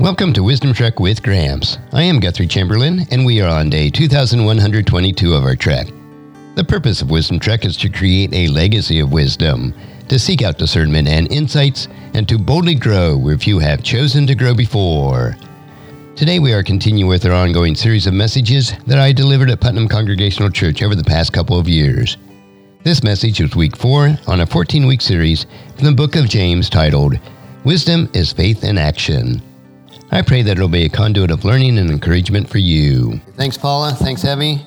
Welcome to Wisdom Trek with Gramps. I am Guthrie Chamberlain, and we are on day 2122 of our trek. The purpose of Wisdom Trek is to create a legacy of wisdom, to seek out discernment and insights, and to boldly grow where few have chosen to grow before. Today we are continuing with our ongoing series of messages that I delivered at Putnam Congregational Church over the past couple of years. This message was week four on a 14 week series from the book of James titled, Wisdom is Faith in Action. I pray that it'll be a conduit of learning and encouragement for you. Thanks, Paula. Thanks, Evie.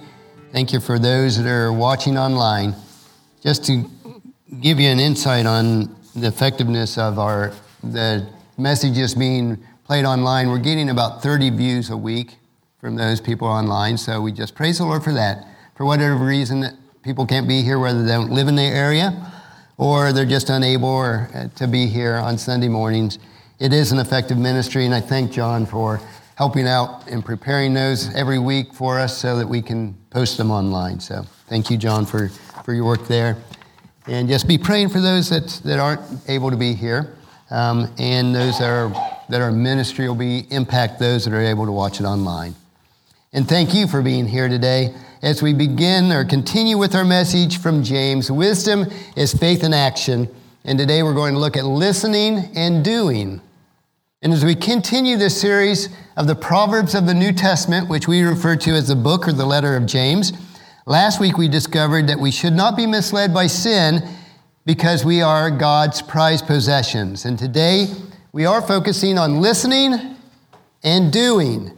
Thank you for those that are watching online. Just to give you an insight on the effectiveness of our the messages being played online, we're getting about 30 views a week from those people online. So we just praise the Lord for that. For whatever reason that people can't be here, whether they don't live in the area or they're just unable or, uh, to be here on Sunday mornings it is an effective ministry, and I thank John for helping out and preparing those every week for us so that we can post them online. So thank you, John, for, for your work there. And just be praying for those that, that aren't able to be here, um, and those that are, that are ministry will be impact those that are able to watch it online. And thank you for being here today as we begin or continue with our message from James. Wisdom is faith in action. And today we're going to look at listening and doing. And as we continue this series of the Proverbs of the New Testament, which we refer to as the book or the letter of James, last week we discovered that we should not be misled by sin because we are God's prized possessions. And today we are focusing on listening and doing.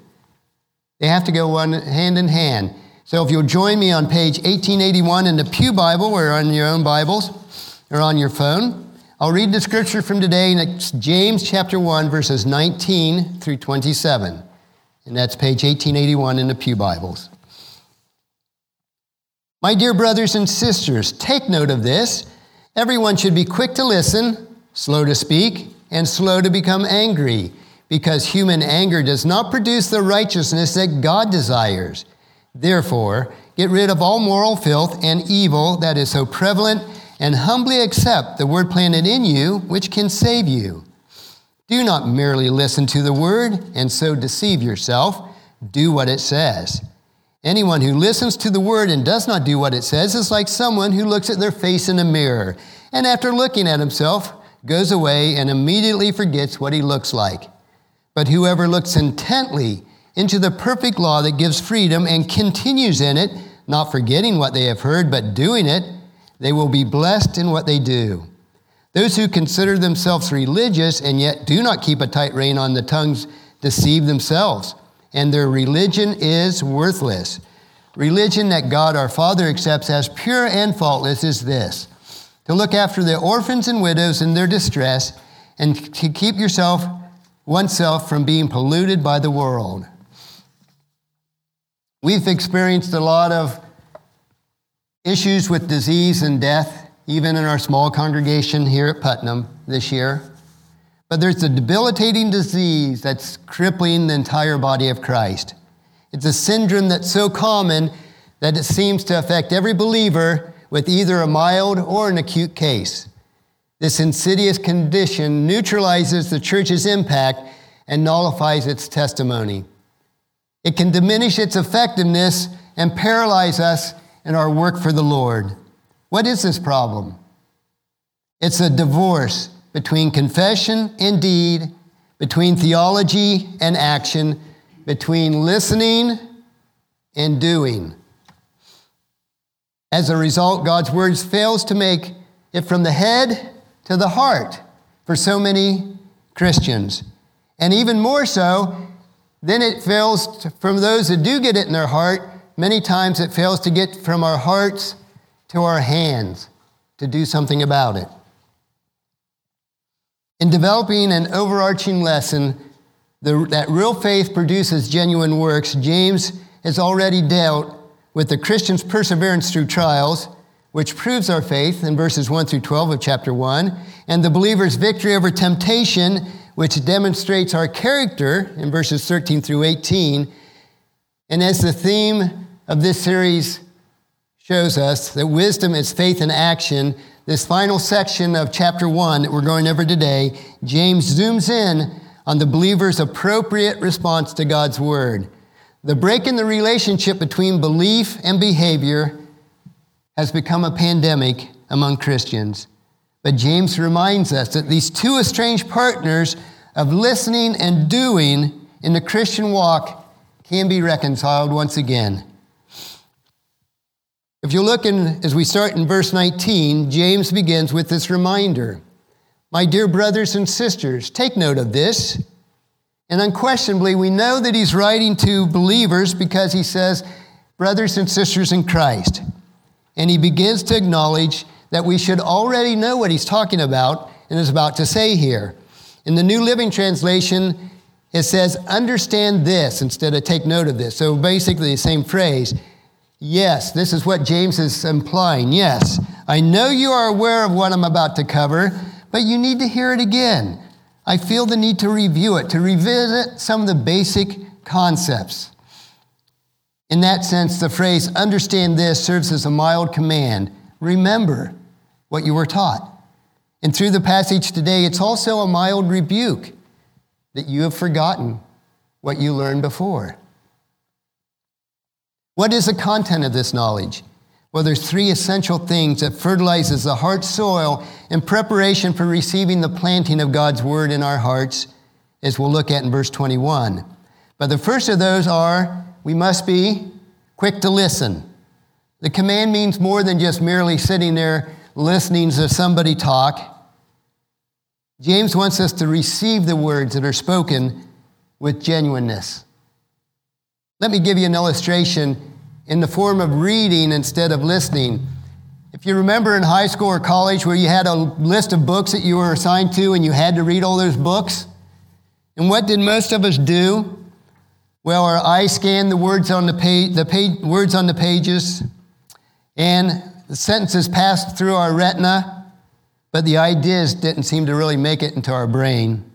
They have to go one hand in hand. So if you'll join me on page 1881 in the Pew Bible or on your own Bibles or on your phone, I'll read the scripture from today, and it's James chapter 1, verses 19 through 27. And that's page 1881 in the Pew Bibles. My dear brothers and sisters, take note of this. Everyone should be quick to listen, slow to speak, and slow to become angry, because human anger does not produce the righteousness that God desires. Therefore, get rid of all moral filth and evil that is so prevalent and humbly accept the word planted in you, which can save you. Do not merely listen to the word and so deceive yourself. Do what it says. Anyone who listens to the word and does not do what it says is like someone who looks at their face in a mirror and after looking at himself goes away and immediately forgets what he looks like. But whoever looks intently into the perfect law that gives freedom and continues in it, not forgetting what they have heard, but doing it, they will be blessed in what they do. Those who consider themselves religious and yet do not keep a tight rein on the tongues deceive themselves, and their religion is worthless. Religion that God our Father accepts as pure and faultless is this to look after the orphans and widows in their distress and to keep yourself, oneself, from being polluted by the world. We've experienced a lot of issues with disease and death, even in our small congregation here at Putnam this year. But there's a debilitating disease that's crippling the entire body of Christ. It's a syndrome that's so common that it seems to affect every believer with either a mild or an acute case. This insidious condition neutralizes the church's impact and nullifies its testimony. It can diminish its effectiveness and paralyze us in our work for the Lord. What is this problem? It's a divorce between confession and deed, between theology and action, between listening and doing. As a result, God's words fails to make it from the head to the heart for so many Christians. And even more so, then it fails to, from those that do get it in their heart many times it fails to get from our hearts to our hands to do something about it. In developing an overarching lesson the, that real faith produces genuine works, James has already dealt with the Christian's perseverance through trials, which proves our faith in verses 1 through 12 of chapter 1, and the believer's victory over temptation, which demonstrates our character in verses 13 through 18. And as the theme of this series shows us that wisdom is faith in action. This final section of chapter one that we're going over today, James zooms in on the believer's appropriate response to God's word. The break in the relationship between belief and behavior has become a pandemic among Christians. But James reminds us that these two estranged partners of listening and doing in the Christian walk can be reconciled once again. If you look in, as we start in verse 19, James begins with this reminder My dear brothers and sisters, take note of this. And unquestionably, we know that he's writing to believers because he says, brothers and sisters in Christ. And he begins to acknowledge that we should already know what he's talking about and is about to say here. In the New Living Translation, it says, understand this instead of take note of this. So basically, the same phrase. Yes, this is what James is implying. Yes, I know you are aware of what I'm about to cover, but you need to hear it again. I feel the need to review it, to revisit some of the basic concepts. In that sense, the phrase understand this serves as a mild command. Remember what you were taught. And through the passage today, it's also a mild rebuke that you have forgotten what you learned before. What is the content of this knowledge? Well, there's three essential things that fertilizes the heart soil in preparation for receiving the planting of God's word in our hearts, as we'll look at in verse 21. But the first of those are we must be quick to listen. The command means more than just merely sitting there listening to somebody talk. James wants us to receive the words that are spoken with genuineness. Let me give you an illustration in the form of reading instead of listening. If you remember in high school or college where you had a list of books that you were assigned to and you had to read all those books, and what did most of us do? Well, our eyes scanned the words on the page, the page, words on the pages, and the sentences passed through our retina, but the ideas didn't seem to really make it into our brain.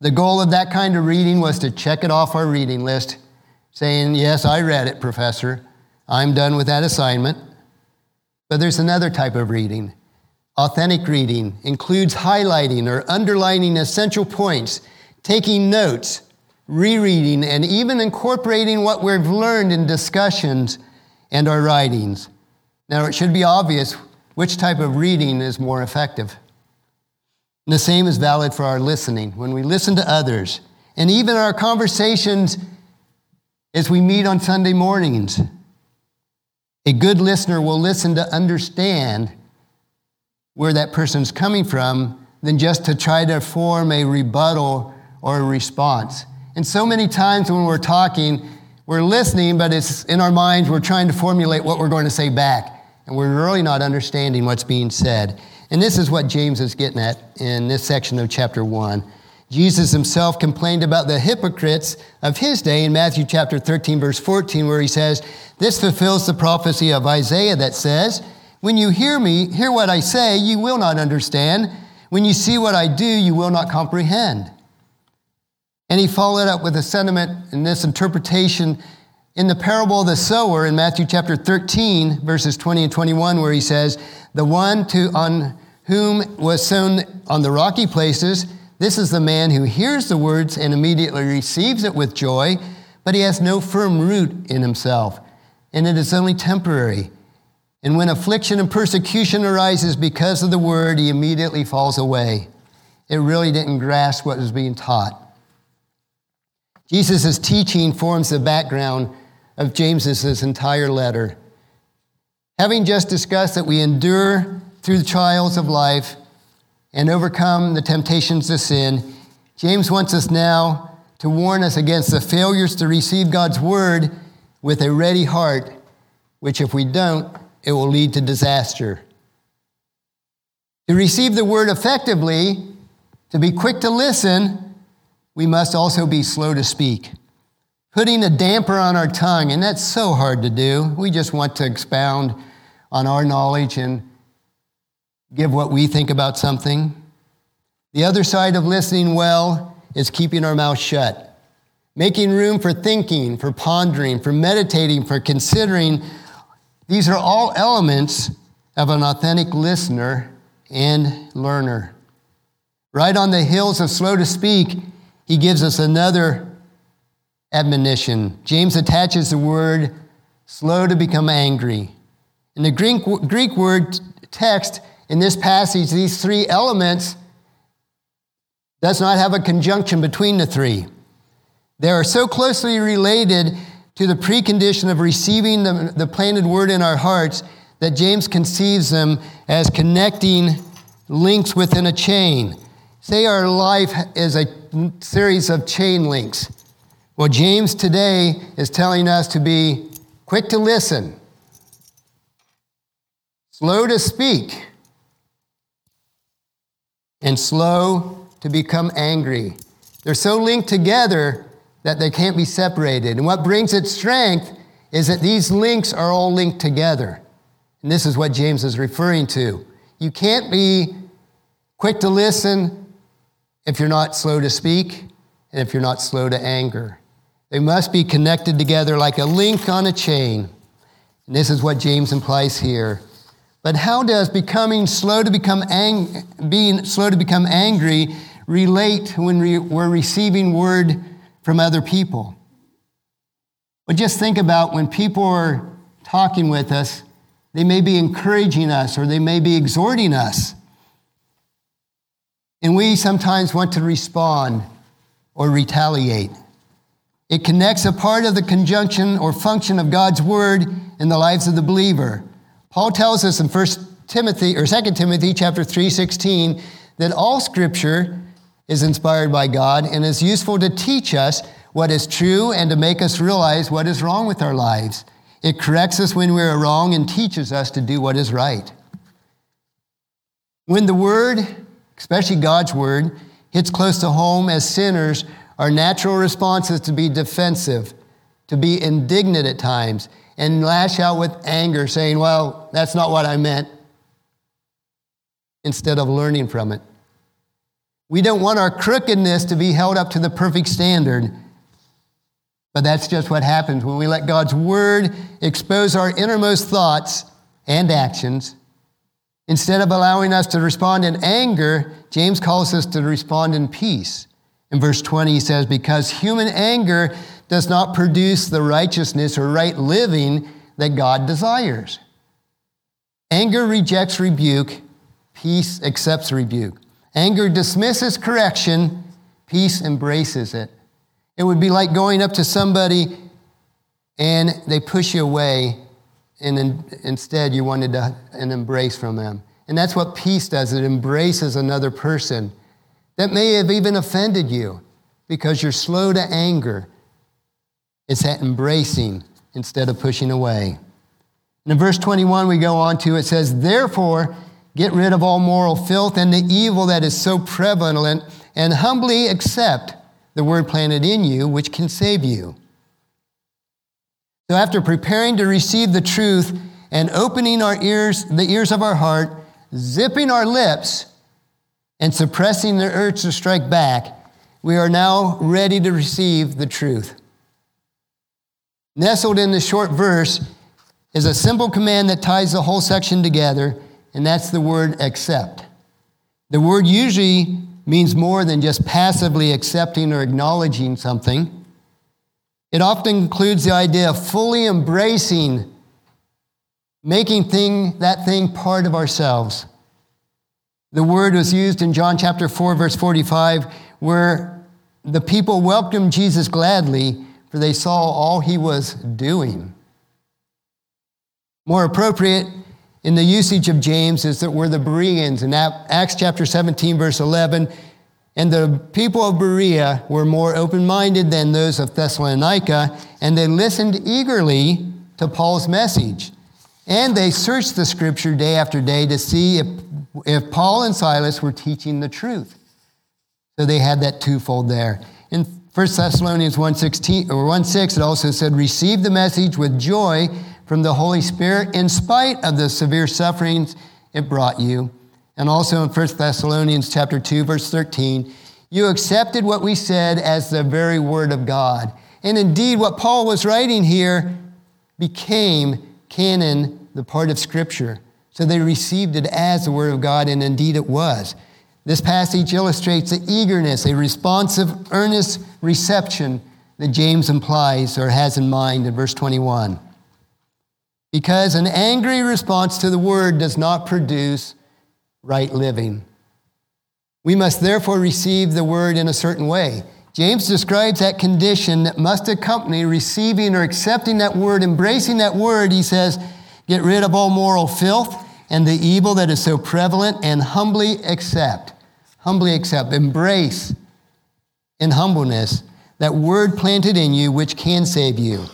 The goal of that kind of reading was to check it off our reading list, saying, Yes, I read it, Professor. I'm done with that assignment. But there's another type of reading. Authentic reading includes highlighting or underlining essential points, taking notes, rereading, and even incorporating what we've learned in discussions and our writings. Now, it should be obvious which type of reading is more effective. And the same is valid for our listening. When we listen to others, and even our conversations as we meet on Sunday mornings, a good listener will listen to understand where that person's coming from than just to try to form a rebuttal or a response. And so many times when we're talking, we're listening, but it's in our minds, we're trying to formulate what we're going to say back. And we're really not understanding what's being said. And this is what James is getting at in this section of chapter 1. Jesus himself complained about the hypocrites of his day in Matthew chapter 13, verse 14, where he says, This fulfills the prophecy of Isaiah that says, When you hear me, hear what I say, you will not understand. When you see what I do, you will not comprehend. And he followed up with a sentiment in this interpretation in the parable of the sower in Matthew chapter 13, verses 20 and 21, where he says, The one to, on whom was sown on the rocky places, this is the man who hears the words and immediately receives it with joy, but he has no firm root in himself, and it is only temporary. And when affliction and persecution arises because of the word, he immediately falls away. It really didn't grasp what was being taught. Jesus' teaching forms the background of James's entire letter. Having just discussed that we endure through the trials of life, and overcome the temptations of sin, James wants us now to warn us against the failures to receive God's word with a ready heart, which if we don't, it will lead to disaster. To receive the word effectively, to be quick to listen, we must also be slow to speak. Putting a damper on our tongue, and that's so hard to do. We just want to expound on our knowledge and give what we think about something. The other side of listening well is keeping our mouth shut, making room for thinking, for pondering, for meditating, for considering. These are all elements of an authentic listener and learner. Right on the hills of slow to speak, he gives us another admonition. James attaches the word slow to become angry. In the Greek, Greek word text in this passage, these three elements does not have a conjunction between the three. They are so closely related to the precondition of receiving the, the planted word in our hearts that James conceives them as connecting links within a chain. Say our life is a series of chain links. Well, James today is telling us to be quick to listen, slow to speak, and slow to become angry. They're so linked together that they can't be separated. And what brings its strength is that these links are all linked together. And this is what James is referring to. You can't be quick to listen if you're not slow to speak and if you're not slow to anger. They must be connected together like a link on a chain. And this is what James implies here. But how does becoming slow to become ang- being slow to become angry relate when we, we're receiving word from other people? But just think about when people are talking with us, they may be encouraging us or they may be exhorting us. And we sometimes want to respond or retaliate. It connects a part of the conjunction or function of God's word in the lives of the believer. Paul tells us in 1 Timothy or 2 Timothy chapter 3:16 that all scripture is inspired by God and is useful to teach us what is true and to make us realize what is wrong with our lives. It corrects us when we are wrong and teaches us to do what is right. When the word, especially God's word, hits close to home as sinners, our natural response is to be defensive, to be indignant at times, and lash out with anger, saying, Well, that's not what I meant, instead of learning from it. We don't want our crookedness to be held up to the perfect standard. But that's just what happens when we let God's word expose our innermost thoughts and actions. Instead of allowing us to respond in anger, James calls us to respond in peace. In verse 20, he says, Because human anger does not produce the righteousness or right living that God desires. Anger rejects rebuke, peace accepts rebuke. Anger dismisses correction, peace embraces it. It would be like going up to somebody and they push you away, and in, instead you wanted to, an embrace from them. And that's what peace does it embraces another person that may have even offended you because you're slow to anger. It's that embracing instead of pushing away. And in verse 21, we go on to it says, Therefore, get rid of all moral filth and the evil that is so prevalent, and humbly accept the word planted in you, which can save you. So, after preparing to receive the truth and opening our ears, the ears of our heart, zipping our lips, and suppressing the urge to strike back, we are now ready to receive the truth. Nestled in the short verse is a simple command that ties the whole section together, and that's the word accept. The word usually means more than just passively accepting or acknowledging something. It often includes the idea of fully embracing, making thing, that thing part of ourselves. The word was used in John chapter 4, verse 45, where the people welcomed Jesus gladly, for they saw all he was doing. More appropriate in the usage of James is that we're the Bereans. In Acts chapter 17, verse 11, and the people of Berea were more open minded than those of Thessalonica, and they listened eagerly to Paul's message. And they searched the scripture day after day to see if, if Paul and Silas were teaching the truth. So they had that twofold there. In 1 Thessalonians 1, 16, or 1 6, it also said, Receive the message with joy from the Holy Spirit in spite of the severe sufferings it brought you and also in 1 Thessalonians chapter 2 verse 13, you accepted what we said as the very word of God. And indeed what Paul was writing here became canon, the part of scripture. So they received it as the word of God and indeed it was. This passage illustrates the eagerness, a responsive, earnest reception that James implies or has in mind in verse 21. Because an angry response to the word does not produce right living. We must therefore receive the word in a certain way. James describes that condition that must accompany receiving or accepting that word, embracing that word. He says, Get rid of all moral filth and the evil that is so prevalent and humbly accept. Humbly accept, embrace in humbleness that word planted in you which can save you.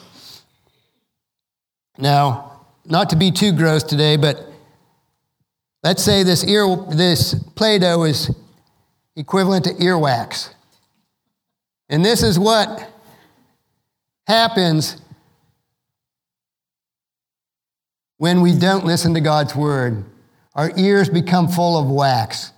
Now, not to be too gross today, but let's say this ear this Play-Doh is equivalent to earwax. And this is what happens when we don't listen to God's word. Our ears become full of wax.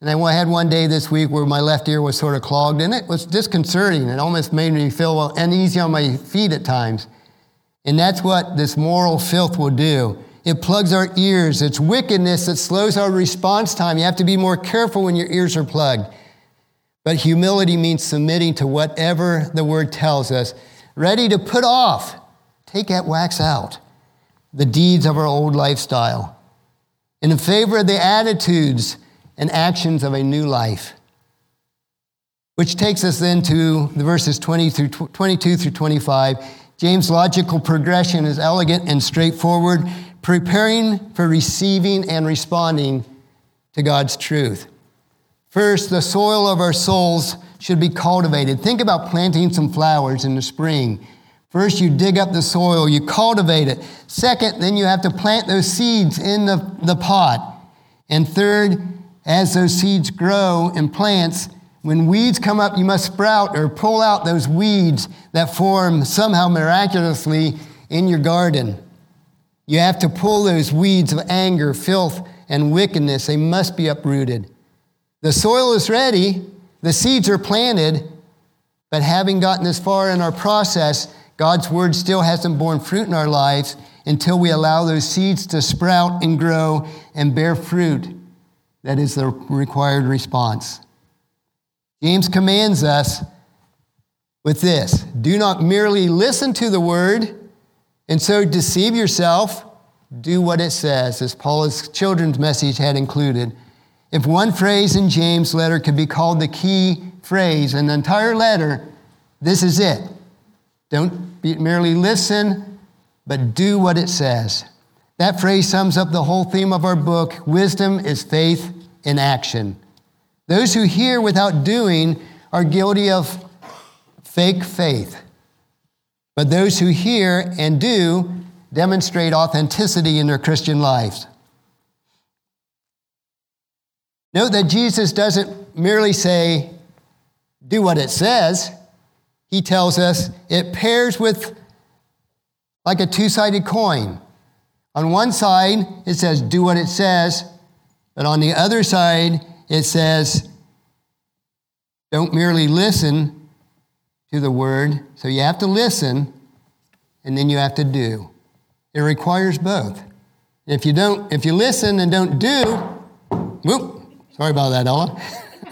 And I had one day this week where my left ear was sort of clogged, and it was disconcerting. It almost made me feel uneasy on my feet at times. And that's what this moral filth will do. It plugs our ears. It's wickedness that slows our response time. You have to be more careful when your ears are plugged. But humility means submitting to whatever the word tells us, ready to put off, take that wax out, the deeds of our old lifestyle, and in favor of the attitudes and actions of a new life. Which takes us then to the verses 20 through 22 through 25. James' logical progression is elegant and straightforward, preparing for receiving and responding to God's truth. First, the soil of our souls should be cultivated. Think about planting some flowers in the spring. First, you dig up the soil, you cultivate it. Second, then you have to plant those seeds in the, the pot. And third, as those seeds grow in plants, when weeds come up, you must sprout or pull out those weeds that form somehow miraculously in your garden. You have to pull those weeds of anger, filth, and wickedness. They must be uprooted. The soil is ready, the seeds are planted, but having gotten this far in our process, God's word still hasn't borne fruit in our lives until we allow those seeds to sprout and grow and bear fruit that is the required response. James commands us with this do not merely listen to the word and so deceive yourself, do what it says, as Paul's children's message had included. If one phrase in James' letter could be called the key phrase in the entire letter, this is it. Don't merely listen, but do what it says. That phrase sums up the whole theme of our book Wisdom is Faith in Action. Those who hear without doing are guilty of fake faith. But those who hear and do demonstrate authenticity in their Christian lives. Note that Jesus doesn't merely say, do what it says. He tells us it pairs with like a two sided coin. On one side, it says, do what it says. But on the other side, it says, don't merely listen to the word. So you have to listen, and then you have to do. It requires both. If you don't, if you listen and don't do, whoop, sorry about that, Ella.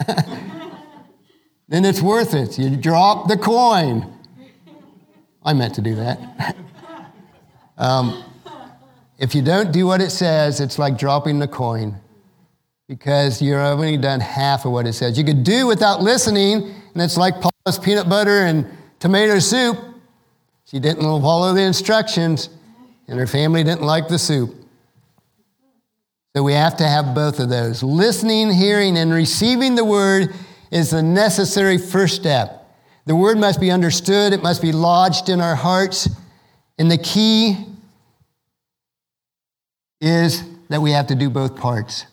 then it's worth it. You drop the coin. I meant to do that. um, if you don't do what it says, it's like dropping the coin because you're only done half of what it says. You could do without listening, and it's like Paula's peanut butter and tomato soup. She didn't follow the instructions, and her family didn't like the soup. So we have to have both of those. Listening, hearing, and receiving the word is the necessary first step. The word must be understood, it must be lodged in our hearts, and the key is that we have to do both parts.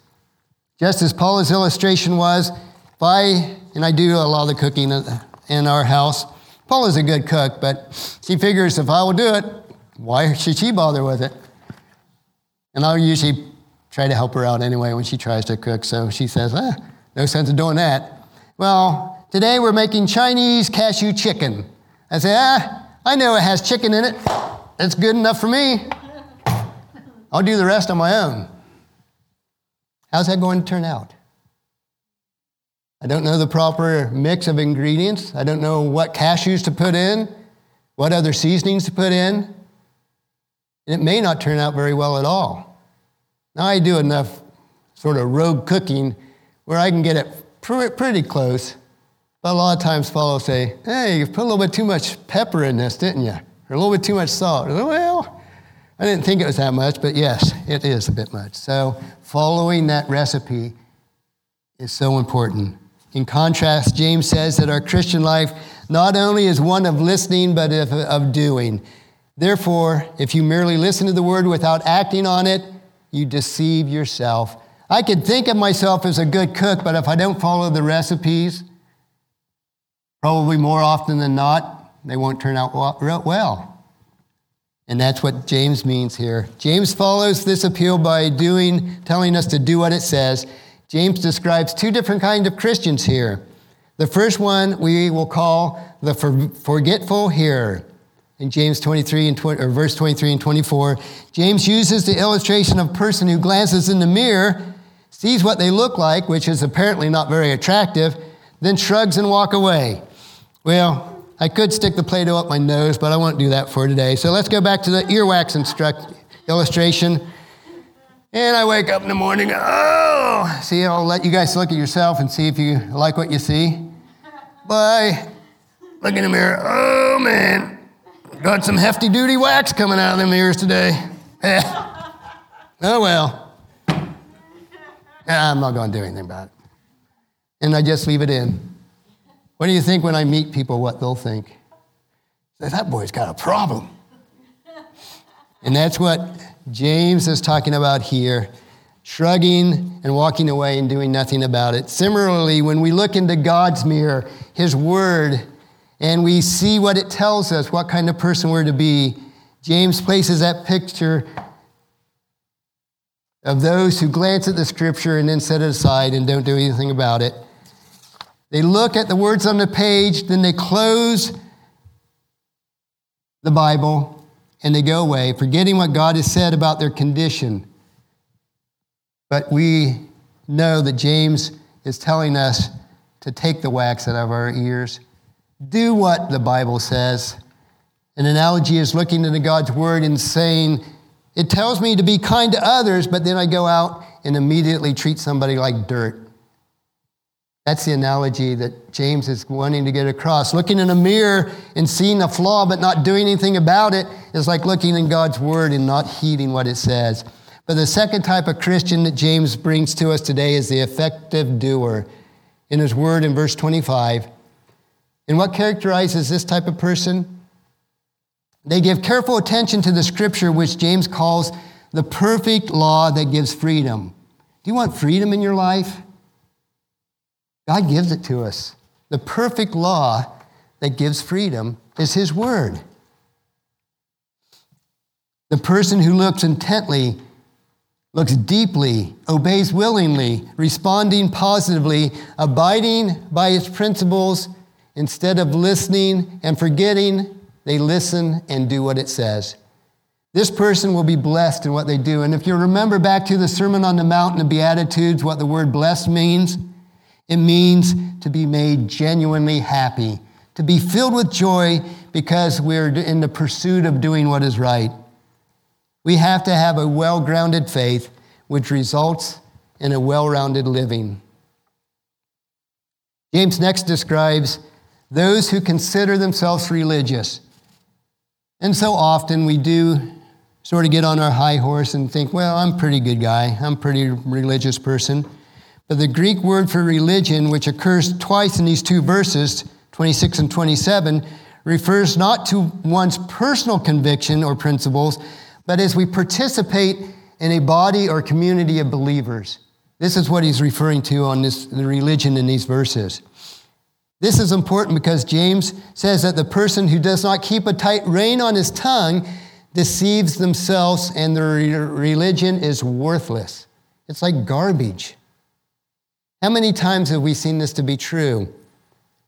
Just as Paula's illustration was, if I, and I do a lot of the cooking in our house, Paula's a good cook, but she figures if I will do it, why should she bother with it? And I'll usually try to help her out anyway when she tries to cook. So she says, ah, no sense in doing that. Well, today we're making Chinese cashew chicken. I say, ah, I know it has chicken in it. That's good enough for me. I'll do the rest on my own. How's that going to turn out? I don't know the proper mix of ingredients. I don't know what cashews to put in, what other seasonings to put in. And it may not turn out very well at all. Now, I do enough sort of rogue cooking where I can get it pretty close. But a lot of times, fellows say, Hey, you put a little bit too much pepper in this, didn't you? Or a little bit too much salt. Well, I didn't think it was that much, but yes, it is a bit much. So, following that recipe is so important. In contrast, James says that our Christian life not only is one of listening, but of, of doing. Therefore, if you merely listen to the word without acting on it, you deceive yourself. I could think of myself as a good cook, but if I don't follow the recipes, probably more often than not, they won't turn out well. And that's what James means here. James follows this appeal by doing, telling us to do what it says. James describes two different kinds of Christians here. The first one we will call the forgetful hearer. In James 23 and 20, or verse 23 and 24, James uses the illustration of a person who glances in the mirror, sees what they look like, which is apparently not very attractive, then shrugs and walk away. Well, I could stick the Play Doh up my nose, but I won't do that for today. So let's go back to the earwax instruct illustration. And I wake up in the morning, oh, see, I'll let you guys look at yourself and see if you like what you see. Bye. Look in the mirror, oh man, got some hefty duty wax coming out of the mirrors today. Oh well. I'm not going to do anything about it. And I just leave it in. What do you think when I meet people, what they'll think? That boy's got a problem. and that's what James is talking about here shrugging and walking away and doing nothing about it. Similarly, when we look into God's mirror, His Word, and we see what it tells us, what kind of person we're to be, James places that picture of those who glance at the Scripture and then set it aside and don't do anything about it. They look at the words on the page, then they close the Bible and they go away, forgetting what God has said about their condition. But we know that James is telling us to take the wax out of our ears, do what the Bible says. An analogy is looking into God's word and saying, It tells me to be kind to others, but then I go out and immediately treat somebody like dirt. That's the analogy that James is wanting to get across. Looking in a mirror and seeing a flaw but not doing anything about it is like looking in God's word and not heeding what it says. But the second type of Christian that James brings to us today is the effective doer. In his word in verse 25. And what characterizes this type of person? They give careful attention to the scripture, which James calls the perfect law that gives freedom. Do you want freedom in your life? God gives it to us. The perfect law that gives freedom is His Word. The person who looks intently, looks deeply, obeys willingly, responding positively, abiding by its principles, instead of listening and forgetting, they listen and do what it says. This person will be blessed in what they do. And if you remember back to the Sermon on the Mount and the Beatitudes, what the word blessed means, it means to be made genuinely happy, to be filled with joy because we're in the pursuit of doing what is right. We have to have a well grounded faith, which results in a well rounded living. James next describes those who consider themselves religious. And so often we do sort of get on our high horse and think, well, I'm a pretty good guy, I'm a pretty religious person. But the Greek word for religion, which occurs twice in these two verses, 26 and 27, refers not to one's personal conviction or principles, but as we participate in a body or community of believers. This is what he's referring to on this the religion in these verses. This is important because James says that the person who does not keep a tight rein on his tongue deceives themselves and their religion is worthless. It's like garbage. How many times have we seen this to be true?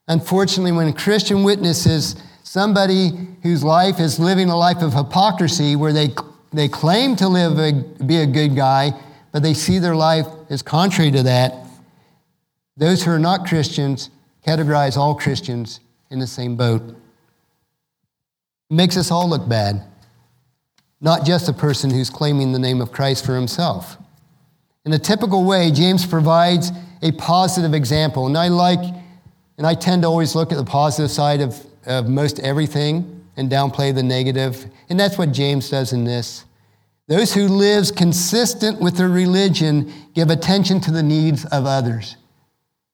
Unfortunately, when Christian witnesses somebody whose life is living a life of hypocrisy where they, they claim to live a, be a good guy, but they see their life as contrary to that, those who are not Christians categorize all Christians in the same boat. It makes us all look bad, not just the person who's claiming the name of Christ for himself. In a typical way, James provides a positive example. And I like, and I tend to always look at the positive side of, of most everything and downplay the negative. And that's what James does in this. Those who live consistent with their religion give attention to the needs of others.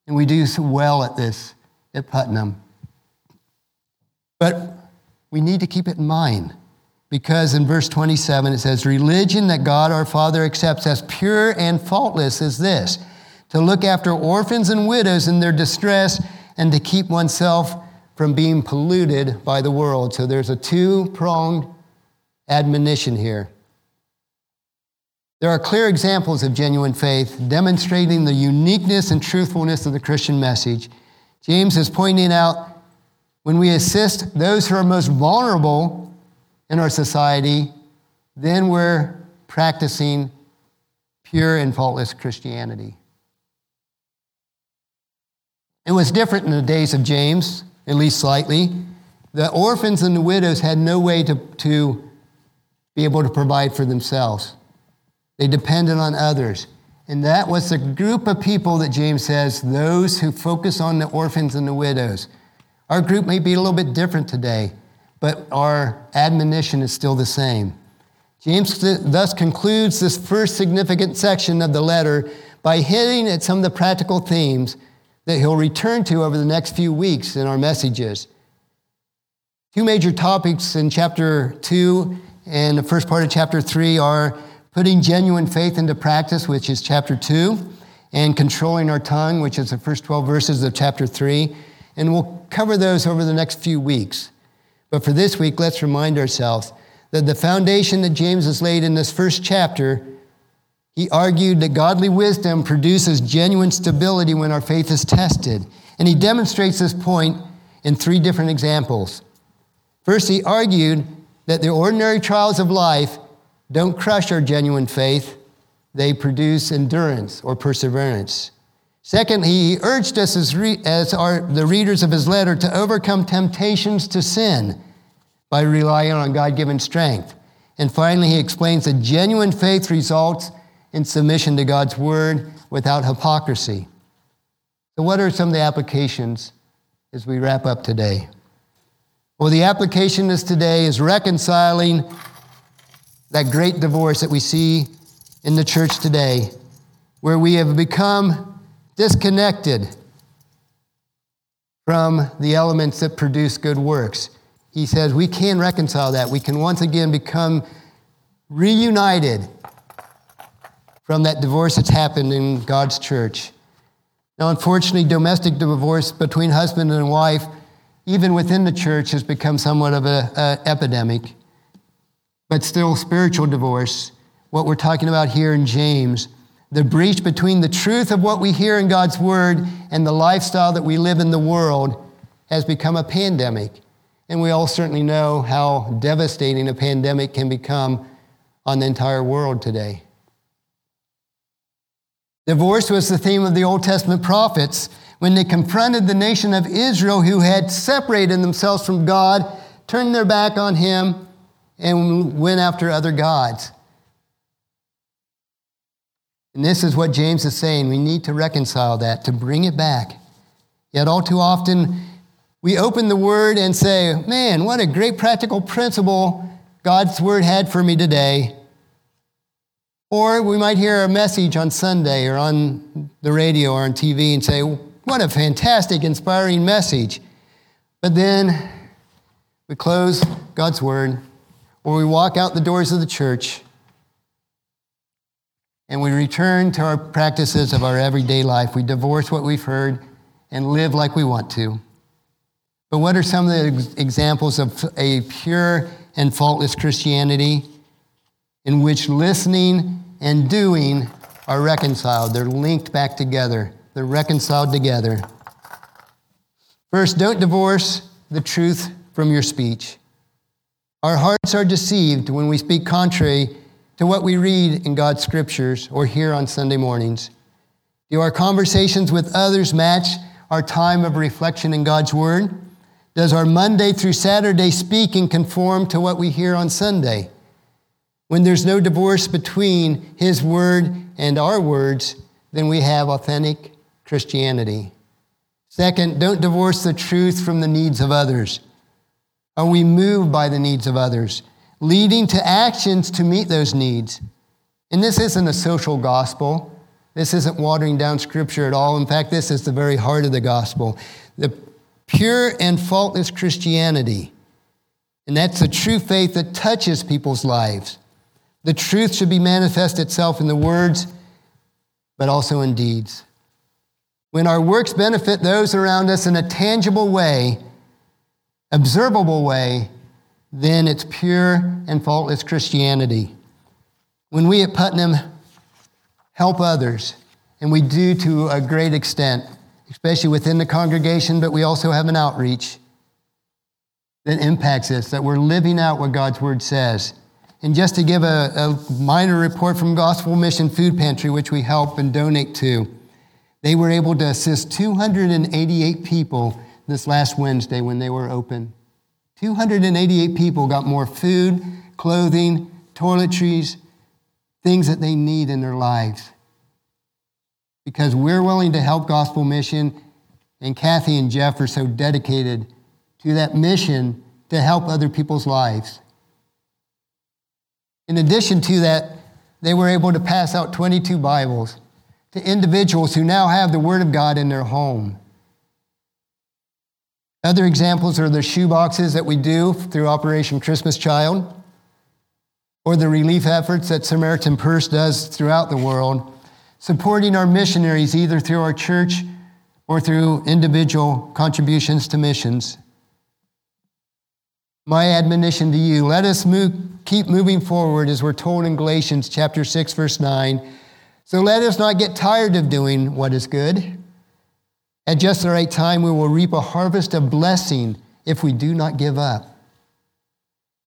And we do well at this at Putnam. But we need to keep it in mind because in verse 27 it says, Religion that God our Father accepts as pure and faultless is this to look after orphans and widows in their distress and to keep oneself from being polluted by the world. So there's a two pronged admonition here. There are clear examples of genuine faith demonstrating the uniqueness and truthfulness of the Christian message. James is pointing out when we assist those who are most vulnerable in our society, then we're practicing pure and faultless Christianity. It was different in the days of James, at least slightly. The orphans and the widows had no way to, to be able to provide for themselves, they depended on others. And that was the group of people that James says, those who focus on the orphans and the widows. Our group may be a little bit different today, but our admonition is still the same. James thus concludes this first significant section of the letter by hitting at some of the practical themes that he'll return to over the next few weeks in our messages. Two major topics in chapter 2 and the first part of chapter 3 are putting genuine faith into practice, which is chapter 2, and controlling our tongue, which is the first 12 verses of chapter 3. And we'll cover those over the next few weeks. But for this week, let's remind ourselves that the foundation that James has laid in this first chapter he argued that godly wisdom produces genuine stability when our faith is tested. And he demonstrates this point in three different examples. First, he argued that the ordinary trials of life don't crush our genuine faith, they produce endurance or perseverance. Second, he urged us as, re- as our, the readers of his letter to overcome temptations to sin by relying on God given strength. And finally, he explains that genuine faith results in submission to God's word without hypocrisy. So, what are some of the applications as we wrap up today? Well, the application is today is reconciling that great divorce that we see in the church today, where we have become disconnected from the elements that produce good works. He says we can reconcile that. We can once again become reunited from that divorce that's happened in God's church. Now, unfortunately, domestic divorce between husband and wife, even within the church, has become somewhat of an epidemic. But still, spiritual divorce, what we're talking about here in James, the breach between the truth of what we hear in God's word and the lifestyle that we live in the world has become a pandemic. And we all certainly know how devastating a pandemic can become on the entire world today. Divorce was the theme of the Old Testament prophets when they confronted the nation of Israel who had separated themselves from God, turned their back on Him, and went after other gods. And this is what James is saying. We need to reconcile that, to bring it back. Yet, all too often, we open the Word and say, Man, what a great practical principle God's Word had for me today. Or we might hear a message on Sunday or on the radio or on TV and say, What a fantastic, inspiring message. But then we close God's Word, or we walk out the doors of the church, and we return to our practices of our everyday life. We divorce what we've heard and live like we want to. But what are some of the examples of a pure and faultless Christianity in which listening and doing are reconciled. They're linked back together, they're reconciled together. First, don't divorce the truth from your speech. Our hearts are deceived when we speak contrary to what we read in God's scriptures or hear on Sunday mornings. Do our conversations with others match our time of reflection in God's Word? Does our Monday through Saturday speaking conform to what we hear on Sunday? When there's no divorce between His Word and our words, then we have authentic Christianity. Second, don't divorce the truth from the needs of others. Are we moved by the needs of others, leading to actions to meet those needs? And this isn't a social gospel. This isn't watering down scripture at all. In fact, this is the very heart of the gospel. The pure and faultless Christianity. And that's the true faith that touches people's lives. The truth should be manifest itself in the words, but also in deeds. When our works benefit those around us in a tangible way, observable way, then it's pure and faultless Christianity. When we at Putnam help others, and we do to a great extent, especially within the congregation, but we also have an outreach that impacts us, that we're living out what God's word says. And just to give a, a minor report from Gospel Mission Food Pantry, which we help and donate to, they were able to assist 288 people this last Wednesday when they were open. 288 people got more food, clothing, toiletries, things that they need in their lives. Because we're willing to help Gospel Mission, and Kathy and Jeff are so dedicated to that mission to help other people's lives. In addition to that, they were able to pass out 22 Bibles to individuals who now have the Word of God in their home. Other examples are the shoe boxes that we do through Operation Christmas Child, or the relief efforts that Samaritan Purse does throughout the world, supporting our missionaries either through our church or through individual contributions to missions. My admonition to you let us move, keep moving forward as we're told in Galatians chapter 6, verse 9. So let us not get tired of doing what is good. At just the right time, we will reap a harvest of blessing if we do not give up.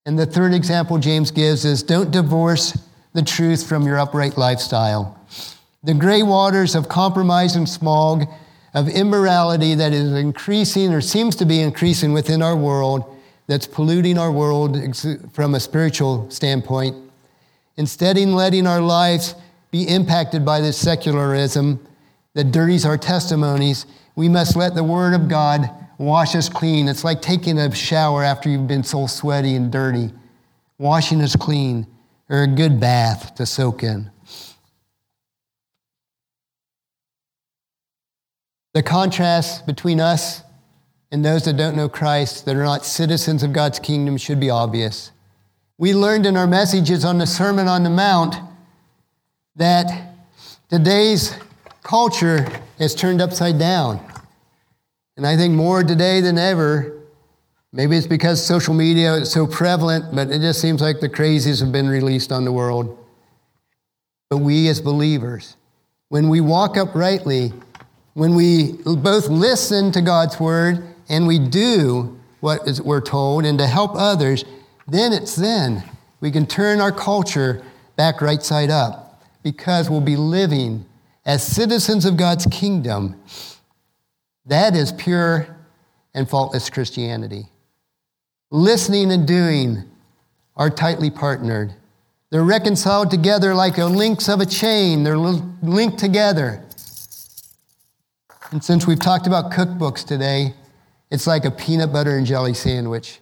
And the third example James gives is don't divorce the truth from your upright lifestyle. The gray waters of compromise and smog, of immorality that is increasing or seems to be increasing within our world, that's polluting our world from a spiritual standpoint. Instead of letting our lives be impacted by this secularism that dirties our testimonies, we must let the Word of God wash us clean. It's like taking a shower after you've been so sweaty and dirty, washing us clean, or a good bath to soak in. The contrast between us and those that don't know Christ, that are not citizens of God's kingdom, should be obvious. We learned in our messages on the Sermon on the Mount that today's culture is turned upside down. And I think more today than ever, maybe it's because social media is so prevalent, but it just seems like the crazies have been released on the world. But we as believers, when we walk uprightly, when we both listen to God's word and we do what we're told and to help others, then it's then we can turn our culture back right side up because we'll be living as citizens of God's kingdom, that is pure and faultless Christianity. Listening and doing are tightly partnered. They're reconciled together like the links of a chain, they're linked together. And since we've talked about cookbooks today, it's like a peanut butter and jelly sandwich.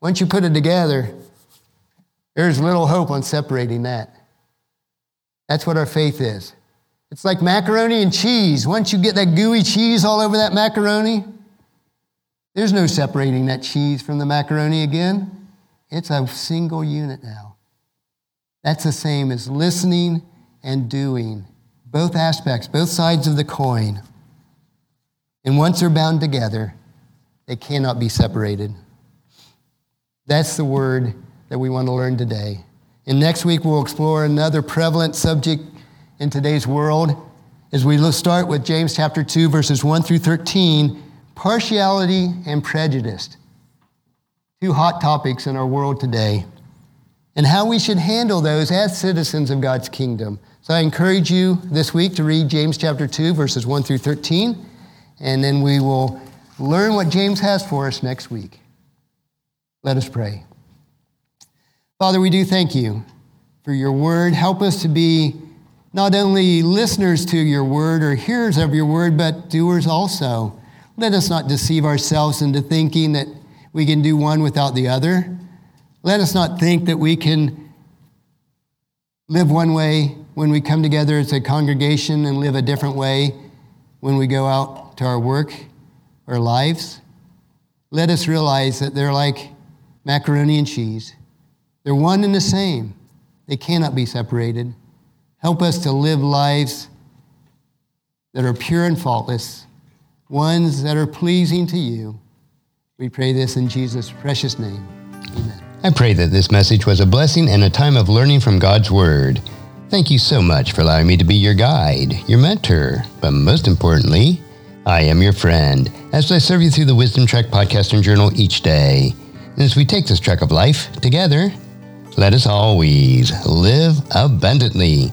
Once you put it together, there's little hope on separating that. That's what our faith is. It's like macaroni and cheese. Once you get that gooey cheese all over that macaroni, there's no separating that cheese from the macaroni again. It's a single unit now. That's the same as listening and doing, both aspects, both sides of the coin. And once they're bound together, they cannot be separated. That's the word that we want to learn today. And next week, we'll explore another prevalent subject in today's world as we start with James chapter 2, verses 1 through 13 partiality and prejudice. Two hot topics in our world today, and how we should handle those as citizens of God's kingdom. So I encourage you this week to read James chapter 2, verses 1 through 13, and then we will learn what James has for us next week. Let us pray. Father, we do thank you for your word. Help us to be not only listeners to your word or hearers of your word, but doers also. Let us not deceive ourselves into thinking that we can do one without the other. Let us not think that we can live one way when we come together as a congregation and live a different way when we go out to our work or lives. Let us realize that they're like macaroni and cheese. They're one and the same. They cannot be separated. Help us to live lives that are pure and faultless, ones that are pleasing to you. We pray this in Jesus' precious name. Amen. I pray that this message was a blessing and a time of learning from God's Word. Thank you so much for allowing me to be your guide, your mentor, but most importantly, I am your friend as I serve you through the Wisdom Trek podcast and journal each day. And as we take this trek of life together, let us always live abundantly